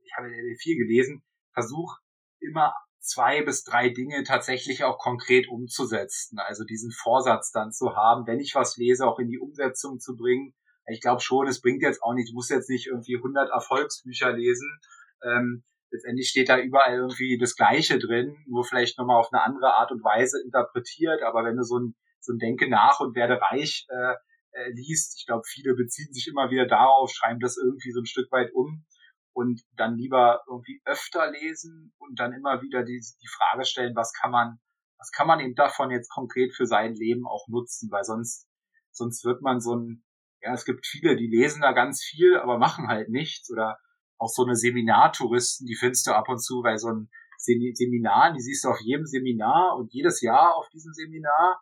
ich habe viel gelesen, versuche immer zwei bis drei Dinge tatsächlich auch konkret umzusetzen. Also diesen Vorsatz dann zu haben, wenn ich was lese, auch in die Umsetzung zu bringen. Ich glaube schon, es bringt jetzt auch nicht, du musst jetzt nicht irgendwie 100 Erfolgsbücher lesen. Ähm, letztendlich steht da überall irgendwie das Gleiche drin, nur vielleicht nochmal auf eine andere Art und Weise interpretiert. Aber wenn du so ein, so ein Denke nach und werde reich äh, äh, liest, ich glaube, viele beziehen sich immer wieder darauf, schreiben das irgendwie so ein Stück weit um und dann lieber irgendwie öfter lesen und dann immer wieder die, die Frage stellen, was kann man, was kann man eben davon jetzt konkret für sein Leben auch nutzen, weil sonst, sonst wird man so ein, ja, es gibt viele, die lesen da ganz viel, aber machen halt nichts. Oder auch so eine Seminartouristen, die findest du ab und zu bei so einem Seminar, die siehst du auf jedem Seminar und jedes Jahr auf diesem Seminar,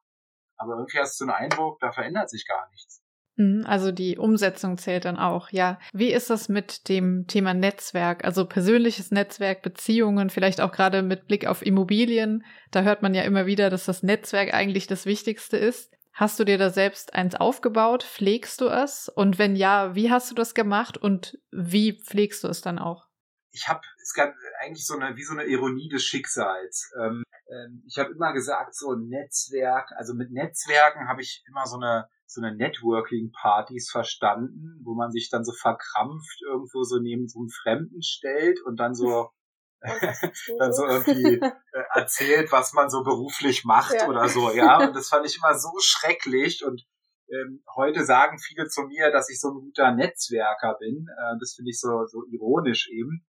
aber irgendwie hast du den Eindruck, da verändert sich gar nichts. Mhm, also die Umsetzung zählt dann auch, ja. Wie ist das mit dem Thema Netzwerk? Also persönliches Netzwerk, Beziehungen, vielleicht auch gerade mit Blick auf Immobilien. Da hört man ja immer wieder, dass das Netzwerk eigentlich das Wichtigste ist. Hast du dir da selbst eins aufgebaut? Pflegst du es? Und wenn ja, wie hast du das gemacht und wie pflegst du es dann auch? Ich habe es gab eigentlich so eine wie so eine Ironie des Schicksals. Ähm, ähm, ich habe immer gesagt, so Netzwerk, also mit Netzwerken habe ich immer so eine so eine Networking-Partys verstanden, wo man sich dann so verkrampft irgendwo so neben so einem Fremden stellt und dann so dann so irgendwie äh, erzählt, was man so beruflich macht ja. oder so, ja. Und das fand ich immer so schrecklich. Und ähm, heute sagen viele zu mir, dass ich so ein guter Netzwerker bin. Äh, das finde ich so, so ironisch eben.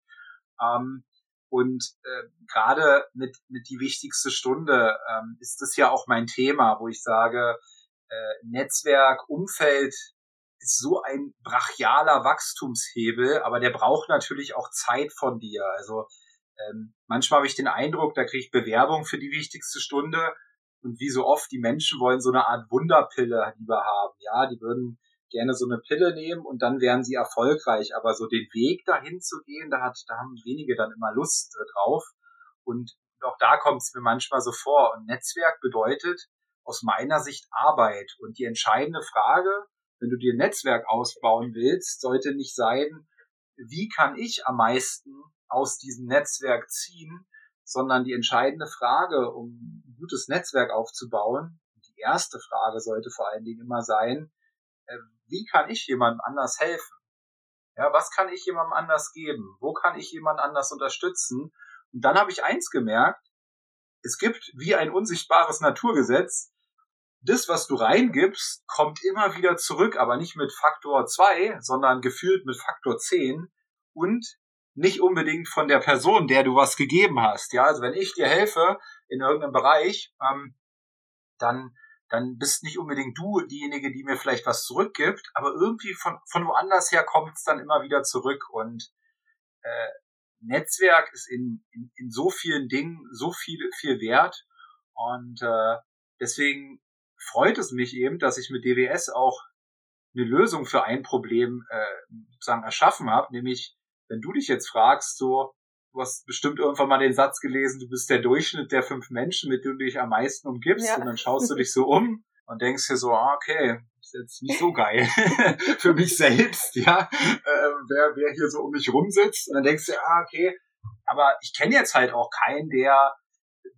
Ähm, und äh, gerade mit, mit die wichtigste Stunde ähm, ist das ja auch mein Thema, wo ich sage, äh, Netzwerk, Umfeld ist so ein brachialer Wachstumshebel, aber der braucht natürlich auch Zeit von dir. Also ähm, manchmal habe ich den Eindruck, da kriege ich Bewerbung für die wichtigste Stunde und wie so oft, die Menschen wollen so eine Art Wunderpille lieber haben. Ja, die würden gerne so eine Pille nehmen und dann wären sie erfolgreich. Aber so den Weg dahin zu gehen, da hat, da haben wenige dann immer Lust äh, drauf. Und auch da kommt es mir manchmal so vor. Und Netzwerk bedeutet, aus meiner Sicht Arbeit. Und die entscheidende Frage, wenn du dir ein Netzwerk ausbauen willst, sollte nicht sein, wie kann ich am meisten aus diesem Netzwerk ziehen, sondern die entscheidende Frage, um ein gutes Netzwerk aufzubauen, die erste Frage sollte vor allen Dingen immer sein, wie kann ich jemandem anders helfen? Ja, was kann ich jemandem anders geben? Wo kann ich jemanden anders unterstützen? Und dann habe ich eins gemerkt, es gibt wie ein unsichtbares Naturgesetz, das, was du reingibst, kommt immer wieder zurück, aber nicht mit Faktor 2, sondern gefühlt mit Faktor 10 und nicht unbedingt von der Person, der du was gegeben hast. Ja, also wenn ich dir helfe in irgendeinem Bereich, ähm, dann, dann bist nicht unbedingt du diejenige, die mir vielleicht was zurückgibt, aber irgendwie von, von woanders her kommt es dann immer wieder zurück. Und äh, Netzwerk ist in, in, in so vielen Dingen so viel, viel wert. Und äh, deswegen freut es mich eben, dass ich mit DWS auch eine Lösung für ein Problem äh, sozusagen erschaffen habe, nämlich wenn du dich jetzt fragst, so, du hast bestimmt irgendwann mal den Satz gelesen, du bist der Durchschnitt der fünf Menschen, mit denen du dich am meisten umgibst, ja. und dann schaust du dich so um und denkst dir so, ah, okay, ist jetzt nicht so geil für mich selbst, ja, äh, wer, wer hier so um mich rumsitzt, und dann denkst du, ah, okay, aber ich kenne jetzt halt auch keinen, der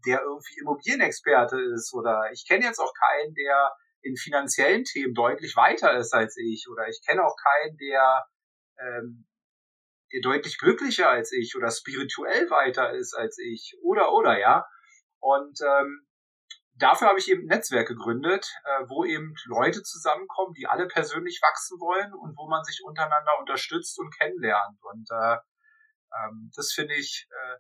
der irgendwie Immobilienexperte ist. Oder ich kenne jetzt auch keinen, der in finanziellen Themen deutlich weiter ist als ich. Oder ich kenne auch keinen, der, ähm, der deutlich glücklicher als ich oder spirituell weiter ist als ich oder oder ja. Und ähm, dafür habe ich eben Netzwerk gegründet, äh, wo eben Leute zusammenkommen, die alle persönlich wachsen wollen und wo man sich untereinander unterstützt und kennenlernt. Und äh, ähm, das finde ich, äh,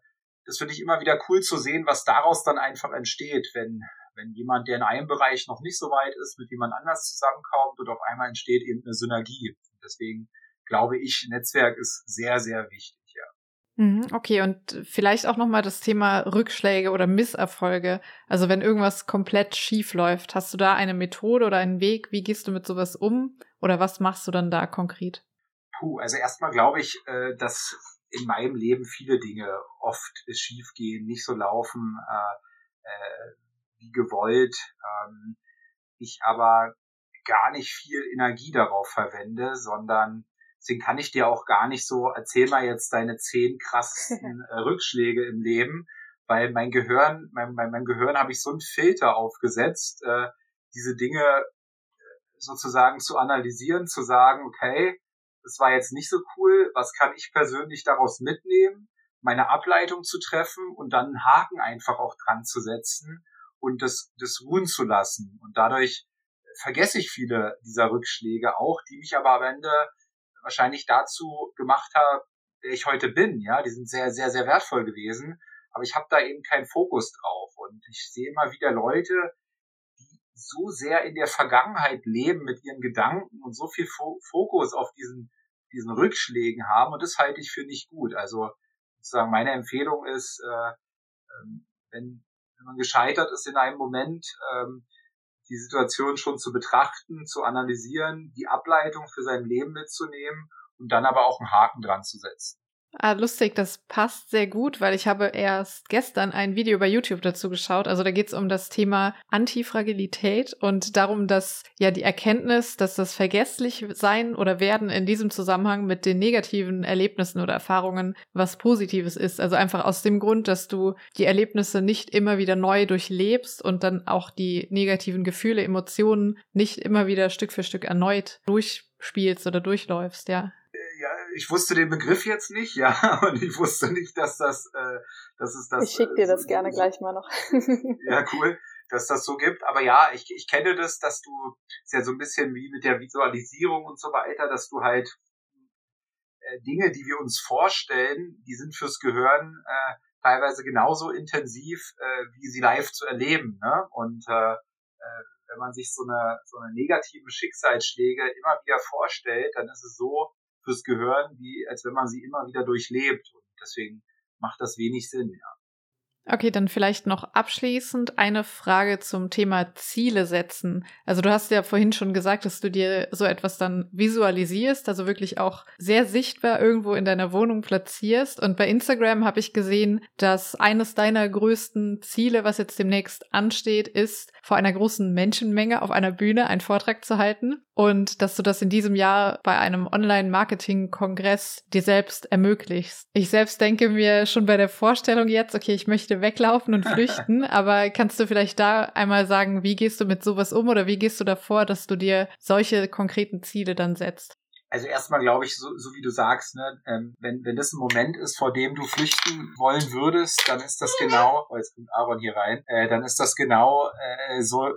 das finde ich immer wieder cool zu sehen, was daraus dann einfach entsteht, wenn wenn jemand, der in einem Bereich noch nicht so weit ist, mit jemand anders zusammenkommt und auf einmal entsteht eben eine Synergie. Deswegen glaube ich, Netzwerk ist sehr, sehr wichtig. Ja. Mhm, okay, und vielleicht auch nochmal das Thema Rückschläge oder Misserfolge. Also wenn irgendwas komplett schief läuft, hast du da eine Methode oder einen Weg? Wie gehst du mit sowas um? Oder was machst du dann da konkret? Puh, also erstmal glaube ich, äh, dass in meinem Leben viele Dinge oft schief gehen, nicht so laufen, äh, äh, wie gewollt, ähm, ich aber gar nicht viel Energie darauf verwende, sondern deswegen kann ich dir auch gar nicht so, erzähl mal jetzt deine zehn krassesten äh, Rückschläge im Leben, weil mein Gehirn, mein, mein, mein Gehirn habe ich so einen Filter aufgesetzt, äh, diese Dinge äh, sozusagen zu analysieren, zu sagen, okay, das war jetzt nicht so cool, was kann ich persönlich daraus mitnehmen, meine Ableitung zu treffen und dann einen Haken einfach auch dran zu setzen und das, das ruhen zu lassen. Und dadurch vergesse ich viele dieser Rückschläge auch, die mich aber am Ende wahrscheinlich dazu gemacht haben, der ich heute bin. Ja, die sind sehr, sehr, sehr wertvoll gewesen. Aber ich habe da eben keinen Fokus drauf. Und ich sehe immer wieder Leute, die so sehr in der Vergangenheit leben mit ihren Gedanken und so viel Fokus auf diesen, diesen Rückschlägen haben. Und das halte ich für nicht gut. Also sozusagen meine Empfehlung ist, äh, ähm, wenn wenn man gescheitert ist in einem Moment, ähm, die Situation schon zu betrachten, zu analysieren, die Ableitung für sein Leben mitzunehmen und dann aber auch einen Haken dran zu setzen. Ah, lustig, das passt sehr gut, weil ich habe erst gestern ein Video bei YouTube dazu geschaut. Also da geht es um das Thema Antifragilität und darum, dass ja die Erkenntnis, dass das vergesslich sein oder werden in diesem Zusammenhang mit den negativen Erlebnissen oder Erfahrungen was Positives ist. Also einfach aus dem Grund, dass du die Erlebnisse nicht immer wieder neu durchlebst und dann auch die negativen Gefühle, Emotionen nicht immer wieder Stück für Stück erneut durchspielst oder durchläufst, ja ich wusste den Begriff jetzt nicht, ja, und ich wusste nicht, dass das, äh, dass es das. Ich schicke dir das äh, gerne so, gleich mal noch. ja, cool, dass das so gibt. Aber ja, ich, ich kenne das, dass du, ist ja so ein bisschen wie mit der Visualisierung und so weiter, dass du halt äh, Dinge, die wir uns vorstellen, die sind fürs Gehirn äh, teilweise genauso intensiv, äh, wie sie live zu erleben. Ne? Und äh, äh, wenn man sich so eine, so eine negativen Schicksalsschläge immer wieder vorstellt, dann ist es so, fürs Gehirn, wie als wenn man sie immer wieder durchlebt. Und deswegen macht das wenig Sinn, ja. Okay, dann vielleicht noch abschließend eine Frage zum Thema Ziele setzen. Also du hast ja vorhin schon gesagt, dass du dir so etwas dann visualisierst, also wirklich auch sehr sichtbar irgendwo in deiner Wohnung platzierst. Und bei Instagram habe ich gesehen, dass eines deiner größten Ziele, was jetzt demnächst ansteht, ist, vor einer großen Menschenmenge auf einer Bühne einen Vortrag zu halten und dass du das in diesem Jahr bei einem Online-Marketing-Kongress dir selbst ermöglichst. Ich selbst denke mir schon bei der Vorstellung jetzt, okay, ich möchte weglaufen und flüchten, aber kannst du vielleicht da einmal sagen, wie gehst du mit sowas um oder wie gehst du davor, dass du dir solche konkreten Ziele dann setzt? Also erstmal glaube ich, so, so wie du sagst, ne, ähm, wenn, wenn das ein Moment ist, vor dem du flüchten wollen würdest, dann ist das genau, oh, jetzt kommt Aaron hier rein, äh, dann ist das genau äh, so,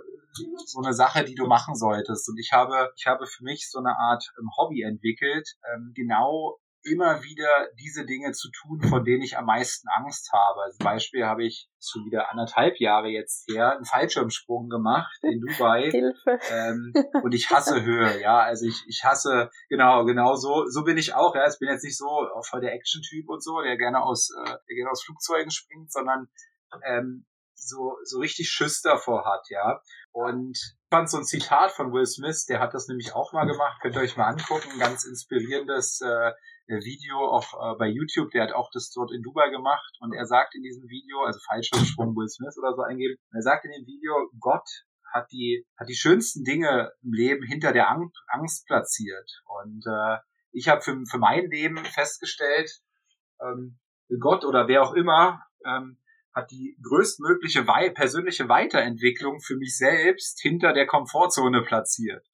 so eine Sache, die du machen solltest. Und ich habe, ich habe für mich so eine Art ähm, Hobby entwickelt, ähm, genau immer wieder diese Dinge zu tun, von denen ich am meisten Angst habe. Als Beispiel habe ich schon wieder anderthalb Jahre jetzt her einen Fallschirmsprung gemacht in Dubai. Hilfe. Ähm, und ich hasse Höhe, ja. Also ich, ich hasse, genau, genau so, so bin ich auch, ja. Ich bin jetzt nicht so voll der Action-Typ und so, der gerne aus, äh, der gerne aus Flugzeugen springt, sondern ähm, so, so richtig Schiss davor hat, ja. Und ich fand so ein Zitat von Will Smith, der hat das nämlich auch mal gemacht, könnt ihr euch mal angucken, ganz inspirierendes äh, Video auch äh, bei YouTube, der hat auch das dort in Dubai gemacht und er sagt in diesem Video, also Fallschirmsprung Will Smith oder so eingeben, er sagt in dem Video, Gott hat die, hat die schönsten Dinge im Leben hinter der Angst platziert. Und äh, ich habe für, für mein Leben festgestellt, ähm, Gott oder wer auch immer ähm, hat die größtmögliche wei persönliche Weiterentwicklung für mich selbst hinter der Komfortzone platziert.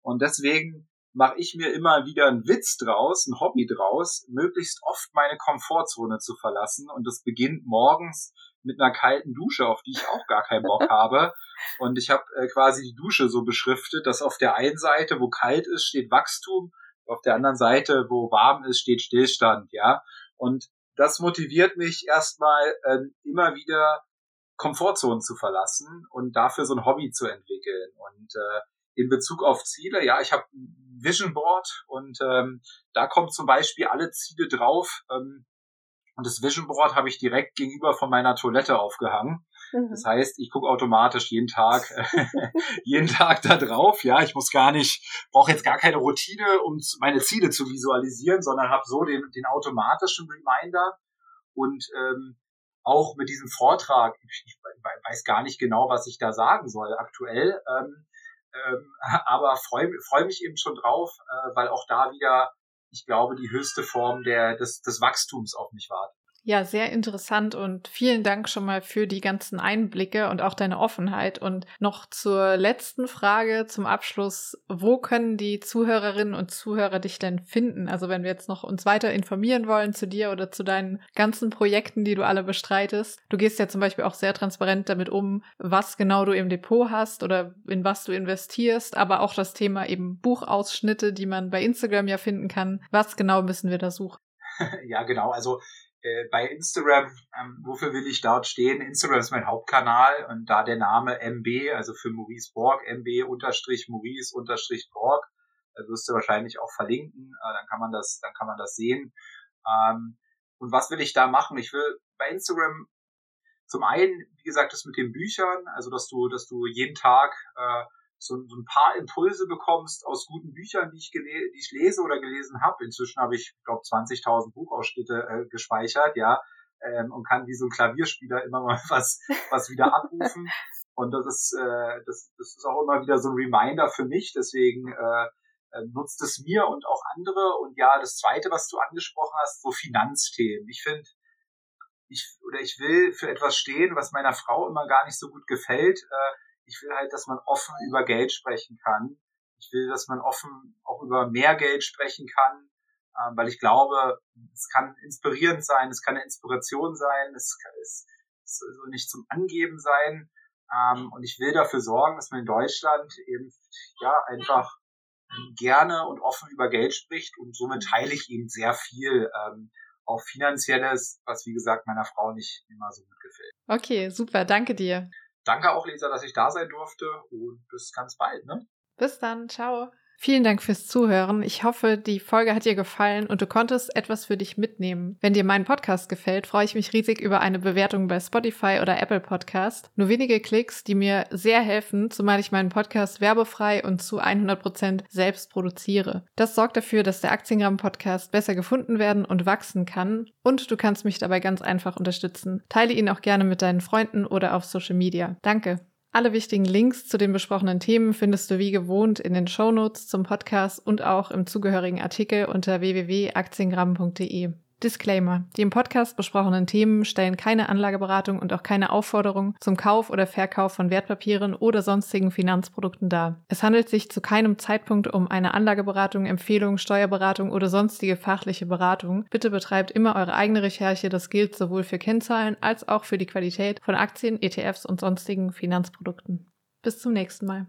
Und deswegen mache ich mir immer wieder einen Witz draus, ein Hobby draus, möglichst oft meine Komfortzone zu verlassen. Und das beginnt morgens mit einer kalten Dusche, auf die ich auch gar keinen Bock habe. Und ich habe äh, quasi die Dusche so beschriftet, dass auf der einen Seite, wo kalt ist, steht Wachstum, auf der anderen Seite, wo warm ist, steht Stillstand, ja. Und das motiviert mich erstmal ähm, immer wieder Komfortzonen zu verlassen und dafür so ein Hobby zu entwickeln. Und äh, in Bezug auf Ziele, ja, ich habe ein Vision Board und ähm, da kommen zum Beispiel alle Ziele drauf. Ähm, und das Vision Board habe ich direkt gegenüber von meiner Toilette aufgehangen. Mhm. Das heißt, ich gucke automatisch jeden Tag, jeden Tag da drauf. Ja, ich muss gar nicht, brauche jetzt gar keine Routine, um meine Ziele zu visualisieren, sondern habe so den, den automatischen Reminder und ähm, auch mit diesem Vortrag, ich, ich weiß gar nicht genau, was ich da sagen soll aktuell, ähm, ähm, aber freue freu mich eben schon drauf, äh, weil auch da wieder, ich glaube, die höchste Form der, des, des Wachstums auf mich wartet. Ja, sehr interessant und vielen Dank schon mal für die ganzen Einblicke und auch deine Offenheit. Und noch zur letzten Frage zum Abschluss. Wo können die Zuhörerinnen und Zuhörer dich denn finden? Also wenn wir jetzt noch uns weiter informieren wollen zu dir oder zu deinen ganzen Projekten, die du alle bestreitest. Du gehst ja zum Beispiel auch sehr transparent damit um, was genau du im Depot hast oder in was du investierst, aber auch das Thema eben Buchausschnitte, die man bei Instagram ja finden kann. Was genau müssen wir da suchen? ja, genau. Also äh, bei Instagram, ähm, wofür will ich dort stehen? Instagram ist mein Hauptkanal und da der Name MB, also für Maurice Borg, MB unterstrich Maurice unterstrich Borg, äh, wirst du wahrscheinlich auch verlinken, äh, dann kann man das, dann kann man das sehen. Ähm, und was will ich da machen? Ich will bei Instagram zum einen, wie gesagt, das mit den Büchern, also dass du, dass du jeden Tag äh, so, ein paar Impulse bekommst aus guten Büchern, die ich, die ich lese oder gelesen habe. Inzwischen habe ich, glaube 20.000 Buchausschnitte äh, gespeichert, ja, ähm, und kann wie so ein Klavierspieler immer mal was, was wieder abrufen. Und das ist, äh, das, das ist auch immer wieder so ein Reminder für mich. Deswegen äh, äh, nutzt es mir und auch andere. Und ja, das Zweite, was du angesprochen hast, so Finanzthemen. Ich finde, ich oder ich will für etwas stehen, was meiner Frau immer gar nicht so gut gefällt. Äh, ich will halt, dass man offen über Geld sprechen kann. Ich will, dass man offen auch über mehr Geld sprechen kann, äh, weil ich glaube, es kann inspirierend sein, es kann eine Inspiration sein, es, kann, es, es soll nicht zum Angeben sein. Ähm, und ich will dafür sorgen, dass man in Deutschland eben ja einfach gerne und offen über Geld spricht und somit teile ich eben sehr viel ähm, auch finanzielles, was wie gesagt meiner Frau nicht immer so gut gefällt. Okay, super, danke dir. Danke auch, Lisa, dass ich da sein durfte und bis ganz bald. Ne? Bis dann, ciao. Vielen Dank fürs Zuhören. Ich hoffe, die Folge hat dir gefallen und du konntest etwas für dich mitnehmen. Wenn dir mein Podcast gefällt, freue ich mich riesig über eine Bewertung bei Spotify oder Apple Podcast. Nur wenige Klicks, die mir sehr helfen, zumal ich meinen Podcast werbefrei und zu 100 Prozent selbst produziere. Das sorgt dafür, dass der Aktiengramm Podcast besser gefunden werden und wachsen kann und du kannst mich dabei ganz einfach unterstützen. Teile ihn auch gerne mit deinen Freunden oder auf Social Media. Danke. Alle wichtigen Links zu den besprochenen Themen findest du wie gewohnt in den Shownotes zum Podcast und auch im zugehörigen Artikel unter www.aktiengramm.de. Disclaimer. Die im Podcast besprochenen Themen stellen keine Anlageberatung und auch keine Aufforderung zum Kauf oder Verkauf von Wertpapieren oder sonstigen Finanzprodukten dar. Es handelt sich zu keinem Zeitpunkt um eine Anlageberatung, Empfehlung, Steuerberatung oder sonstige fachliche Beratung. Bitte betreibt immer eure eigene Recherche. Das gilt sowohl für Kennzahlen als auch für die Qualität von Aktien, ETFs und sonstigen Finanzprodukten. Bis zum nächsten Mal.